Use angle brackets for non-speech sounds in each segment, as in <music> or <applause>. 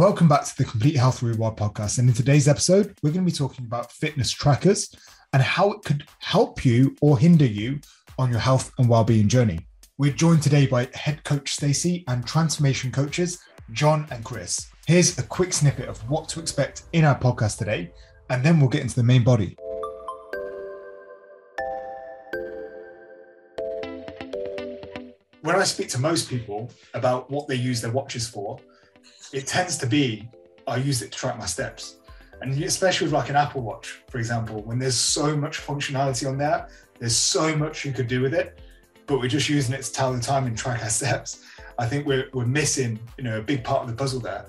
Welcome back to the Complete Health Rewire podcast. And in today's episode, we're going to be talking about fitness trackers and how it could help you or hinder you on your health and well-being journey. We're joined today by head coach Stacey and transformation coaches John and Chris. Here's a quick snippet of what to expect in our podcast today, and then we'll get into the main body. When I speak to most people about what they use their watches for, it tends to be I use it to track my steps. And especially with like an Apple Watch, for example, when there's so much functionality on there, there's so much you could do with it, but we're just using it to tell the time and track our <laughs> steps. I think we're, we're missing, you know, a big part of the puzzle there.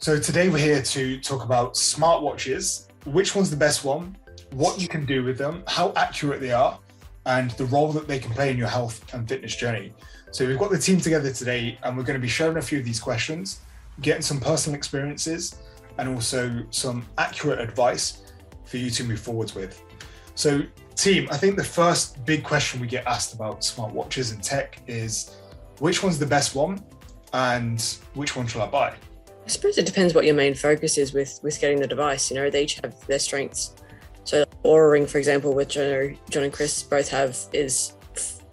So today we're here to talk about smartwatches, which one's the best one, what you can do with them, how accurate they are, and the role that they can play in your health and fitness journey. So we've got the team together today and we're going to be sharing a few of these questions, getting some personal experiences and also some accurate advice for you to move forwards with. So team, I think the first big question we get asked about smartwatches and tech is which one's the best one and which one shall I buy? I suppose it depends what your main focus is with with getting the device. You know, they each have their strengths. So Oura Ring, for example, which I know John and Chris both have, is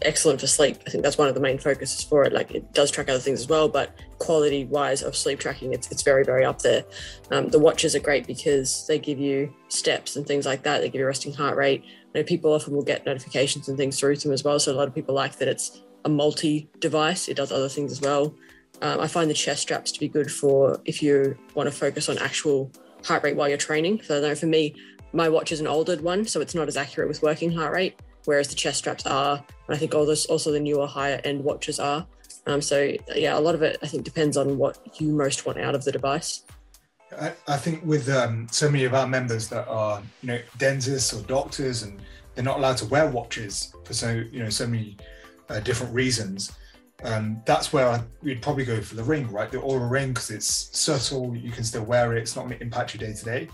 excellent for sleep. I think that's one of the main focuses for it. Like it does track other things as well, but quality wise of sleep tracking, it's, it's very, very up there. Um, the watches are great because they give you steps and things like that. They give you resting heart rate. I know people often will get notifications and things through them as well. So a lot of people like that it's a multi device, it does other things as well. Um, I find the chest straps to be good for if you want to focus on actual heart rate while you're training. So I know for me, my watch is an older one, so it's not as accurate with working heart rate, whereas the chest straps are, and I think all this, also the newer higher end watches are. Um, so yeah, a lot of it I think depends on what you most want out of the device. I, I think with um, so many of our members that are you know dentists or doctors and they're not allowed to wear watches for so you know so many uh, different reasons. Um, that's where I, we'd probably go for the ring, right? The Oura ring because it's subtle, you can still wear it, it's not going to impact your day to day.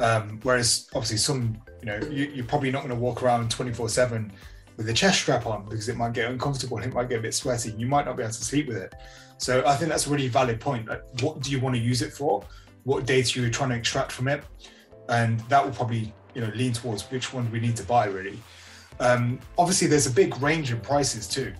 Um, whereas obviously some, you know, you, are probably not going to walk around 24 seven with a chest strap on because it might get uncomfortable and it might get a bit sweaty. You might not be able to sleep with it. So I think that's a really valid point. Like, what do you want to use it for? What data are you're trying to extract from it? And that will probably, you know, lean towards which one we need to buy really. Um, obviously there's a big range in prices too.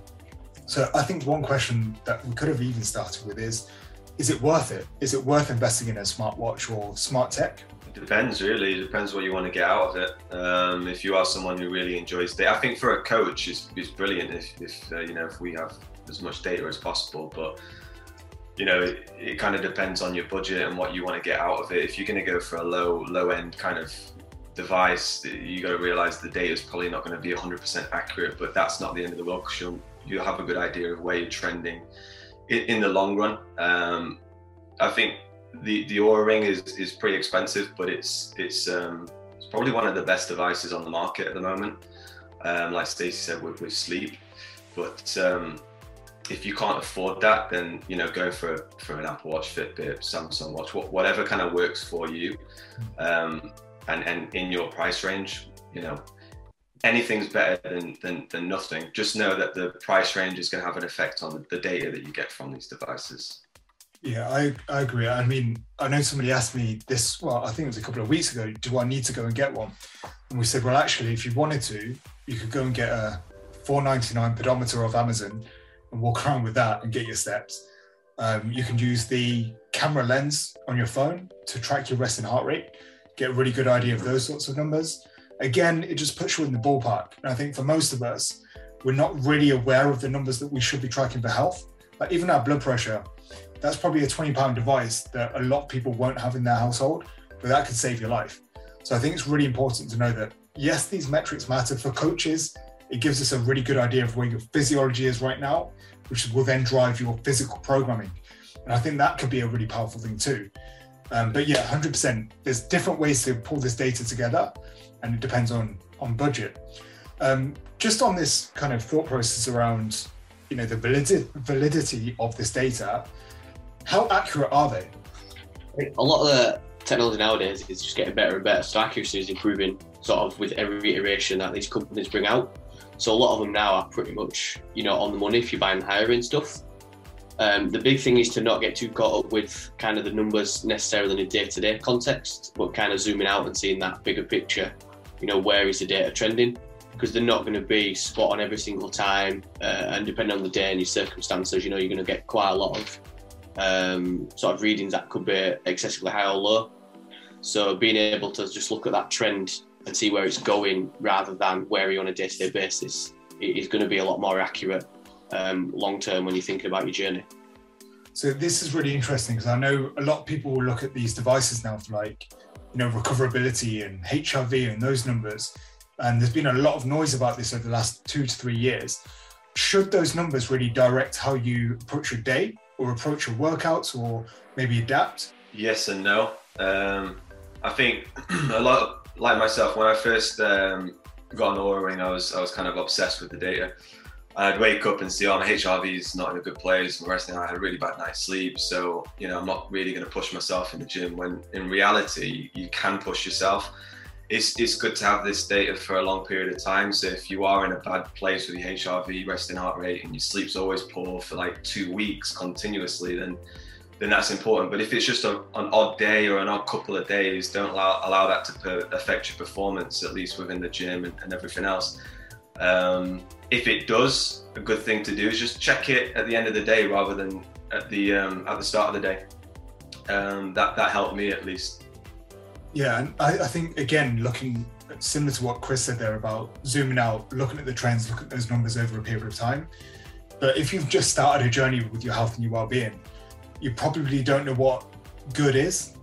So I think one question that we could have even started with is, is it worth it? Is it worth investing in a smartwatch or smart tech? Depends really. It depends what you want to get out of it. Um, if you are someone who really enjoys data, I think for a coach it's, it's brilliant if, if uh, you know if we have as much data as possible. But you know it, it kind of depends on your budget and what you want to get out of it. If you're going to go for a low low end kind of device, you got to realize the data is probably not going to be 100% accurate. But that's not the end of the world because you'll you'll have a good idea of where you're trending in, in the long run. Um, I think the the Oura Ring is is pretty expensive, but it's it's um, it's probably one of the best devices on the market at the moment. Um, like Stacey said, with, with sleep, but um, if you can't afford that, then you know go for for an Apple Watch, Fitbit, Samsung Watch, whatever kind of works for you, um, and and in your price range. You know, anything's better than, than than nothing. Just know that the price range is going to have an effect on the data that you get from these devices. Yeah, I, I agree. I mean, I know somebody asked me this, well, I think it was a couple of weeks ago, do I need to go and get one? And we said, well, actually, if you wanted to, you could go and get a 499 pedometer off Amazon and walk <laughs> around with that and get your steps. Um, you can use the camera lens on your phone to track your resting heart rate, get a really good idea of those sorts of numbers. Again, it just puts you in the ballpark. And I think for most of us, we're not really aware of the numbers that we should be tracking for health. Like even our blood pressure, that's probably a 20 pound device that a lot of people won't have in their household, but that could save your life. So I think it's really important to know that yes, these metrics matter for coaches. It gives us a really good idea of where your physiology is right now, which will then drive your physical programming. And I think that could be a really powerful thing too. Um, but yeah, 100%. There's different ways to pull this data together, and it depends on on budget. Um, just on this kind of thought process around, you know, the validity validity of this data. How accurate are they? A lot of the technology nowadays is just getting better and better. So accuracy is improving sort of with every iteration that these companies bring out. So a lot of them now are pretty much, you know, on the money if you're buying end stuff. Um, the big thing is to not get too caught up with kind of the numbers necessarily in a day-to-day context, but kind of zooming out and seeing that bigger picture. You know, where is the data trending? Because they're not going to be spot on every single time, uh, and depending on the day and your circumstances, you know, you're going to get quite a lot of um, sort of readings that could be excessively high or low. So being able to just look at that trend and see where it's going rather than where you're on a day-to-day basis is going to be a lot more accurate um, long term when you're thinking about your journey. So this is really interesting because I know a lot of people will look at these devices now for like, you know, recoverability and HRV and those numbers. And there's been a lot of noise about this over the last two to three years. Should those numbers really direct how you approach your day or approach your workouts or maybe adapt? Yes and no. Um, I think <clears throat> a lot of, like myself, when I first um, got an Oura ring, I was I was kind of obsessed with the data. I'd wake up and see, oh, my HRV is not in a good place. The rest of the night, I had a really bad night's sleep. So, you know, I'm not really going to push myself in the gym when in reality, you can push yourself. It's, it's good to have this data for a long period of time. So if you are in a bad place with your HRV, resting heart rate, and your sleep's always poor for like two weeks continuously, then then that's important. But if it's just a, an odd day or an odd couple of days, don't allow, allow that to per, affect your performance, at least within the gym and, and everything else. Um, if it does, a good thing to do is just check it at the end of the day rather than at the um, at the start of the day. Um, that that helped me at least. Yeah, and I, I think again, looking similar to what Chris said there about zooming out, looking at the trends, look at those numbers over a period of time. But if you've just started a journey with your health and your well-being, you probably don't know what good is,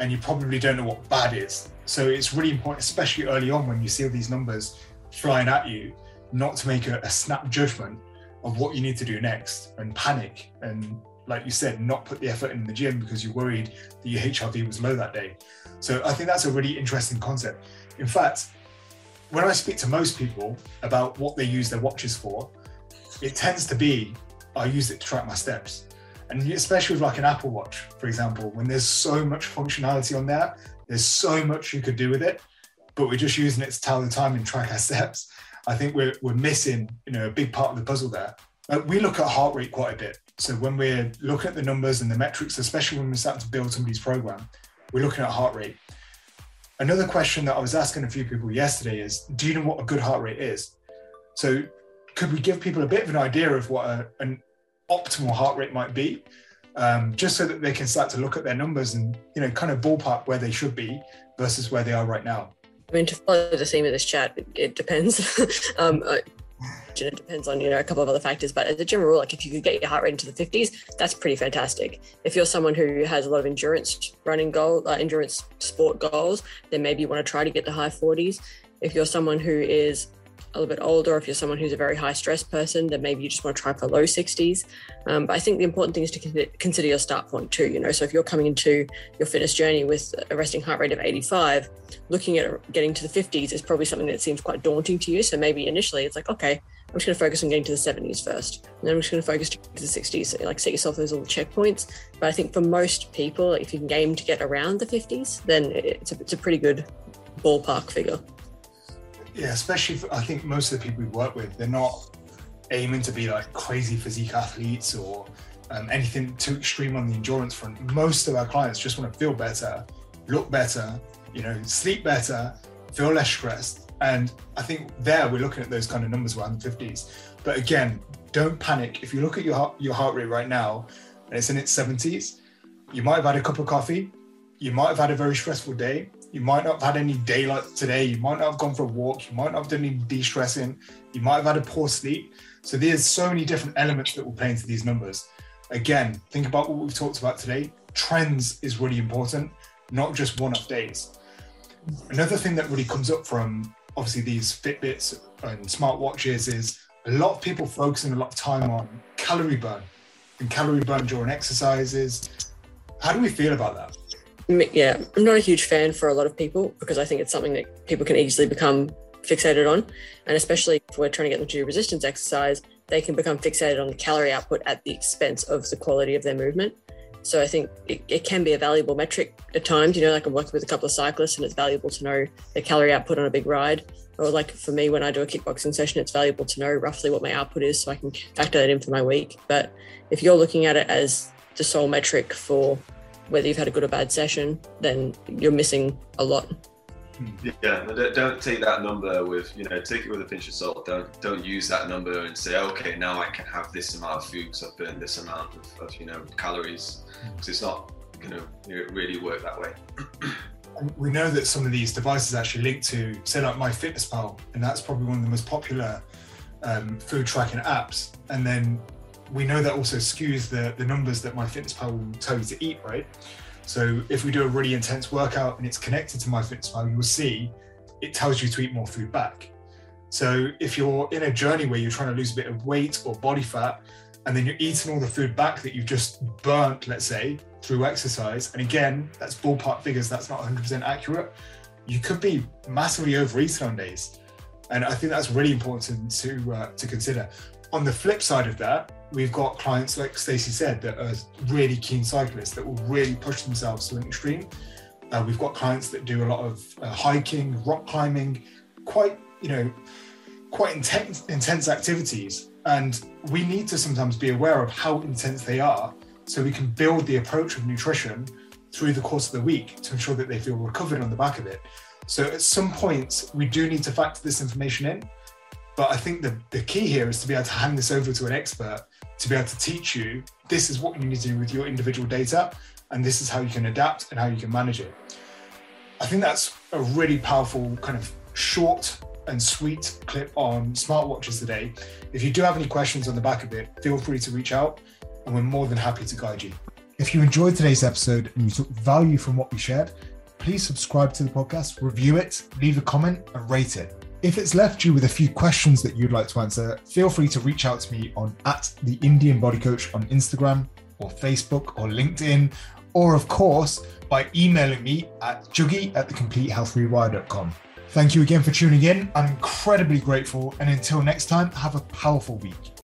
and you probably don't know what bad is. So it's really important, especially early on when you see all these numbers flying at you, not to make a, a snap judgment of what you need to do next and panic and like you said, not put the effort in the gym because you're worried that your HRV was low that day. So I think that's a really interesting concept. In fact, when I speak to most people about what they use their watches for, it tends to be I use it to track my steps. And especially with like an Apple Watch, for example, when there's so much functionality on there, there's so much you could do with it, but we're just using it to tell the time and track our steps. I think we're, we're missing, you know, a big part of the puzzle there. Uh, we look at heart rate quite a bit. So when we're looking at the numbers and the metrics, especially when we're starting to build somebody's program, we're looking at heart rate. Another question that I was asking a few people yesterday is, do you know what a good heart rate is? So could we give people a bit of an idea of what a, an optimal heart rate might be? Um, just so that they can start to look at their numbers and you know kind of ballpark where they should be versus where they are right now. I mean, to follow the theme of this chat, it, depends. <laughs> um, uh, it depends on you know a couple of other factors, but as a general rule, like if you could get your heart rate into the 50s, that's pretty fantastic. If you're someone who has a lot of endurance running goal, uh, endurance sport goals, then maybe you want to try to get the high 40s. If you're someone who is a little bit older, if you're someone who's a very high stress person, then maybe you just want to try for low 60s. Um, but I think the important thing is to consider your start point too. You know, so if you're coming into your fitness journey with a resting heart rate of 85, looking at getting to the 50s is probably something that seems quite daunting to you. So maybe initially it's like, okay, I'm just going to focus on getting to the 70s first, and then I'm just going to focus to the 60s. So like set yourself those little checkpoints. But I think for most people, if you can aim to get around the 50s, then it's a, it's a pretty good ballpark figure yeah, especially for, I think most of the people we work with, they're not aiming to be like crazy physique athletes or um, anything too extreme on the endurance front. Most of our clients just want to feel better, look better, you know, sleep better, feel less stressed. And I think there we're looking at those kind of numbers around the 50s. But again, don't panic. If you look at your heart, your heart rate right now and it's in its 70s, you might have had a cup of coffee, you might have had a very stressful day, you might not have had any daylight today. You might not have gone for a walk. You might not have done any de-stressing. You might have had a poor sleep. So there's so many different elements that will play into these numbers. Again, think about what we've talked about today. Trends is really important, not just one-off days. Another thing that really comes up from obviously these Fitbits and smartwatches is a lot of people focusing a lot of time on calorie burn and calorie burn during exercises. How do we feel about that? yeah, I'm not a huge fan for a lot of people because I think it's something that people can easily become fixated on. And especially if we're trying to get them to do resistance exercise, they can become fixated on the calorie output at the expense of the quality of their movement. So I think it, it can be a valuable metric at times. You know, like I'm working with a couple of cyclists and it's valuable to know their calorie output on a big ride. or like for me when I do a kickboxing session, it's valuable to know roughly what my output is so I can factor that in for my week. But if you're looking at it as the sole metric for whether you've had a good or bad session, then you're missing a lot. Yeah, don't take that number with you know take it with a pinch of salt. Don't don't use that number and say okay now I can have this amount of food because I've burned this amount of, of you know calories because it's not going to really work that way. <clears throat> we know that some of these devices actually link to say like MyFitnessPal, and that's probably one of the most popular um, food tracking apps. And then we know that also skews the the numbers that MyFitnessPal will tell you to eat, right? So if we do a really intense workout and it's connected to MyFitnessPal, you will see it tells you to eat more food back. So if you're in a journey where you're trying to lose a bit of weight or body fat, and then you're eating all the food back that you've just burnt, let's say, through exercise, and again, that's ballpark figures, that's not 100% accurate, you could be massively overeating on days. And I think that's really important to uh, to consider. On the flip side of that, we've got clients like Stacey said that are really keen cyclists that will really push themselves to an extreme. Uh, we've got clients that do a lot of uh, hiking, rock climbing, quite you know, quite intense intense activities, and we need to sometimes be aware of how intense they are, so we can build the approach of nutrition through the course of the week to ensure that they feel recovered on the back of it. So at some point, we do need to factor this information in. But I think the, the key here is to be able to hand this over to an expert to be able to teach you this is what you need to do with your individual data and this is how you can adapt and how you can manage it. I think that's a really powerful kind of short and sweet clip on smartwatches today. If you do have any questions on the back of it, feel free to reach out and we're more than happy to guide you. If you enjoyed today's episode and you took value from what we shared, please subscribe to the podcast, review it, leave a comment, and rate it. If it's left you with a few questions that you'd like to answer, feel free to reach out to me on at the Indian Body Coach on Instagram or Facebook or LinkedIn, or of course by emailing me at juggy at thecompletehealthrewire.com. Thank you again for tuning in. I'm incredibly grateful, and until next time, have a powerful week.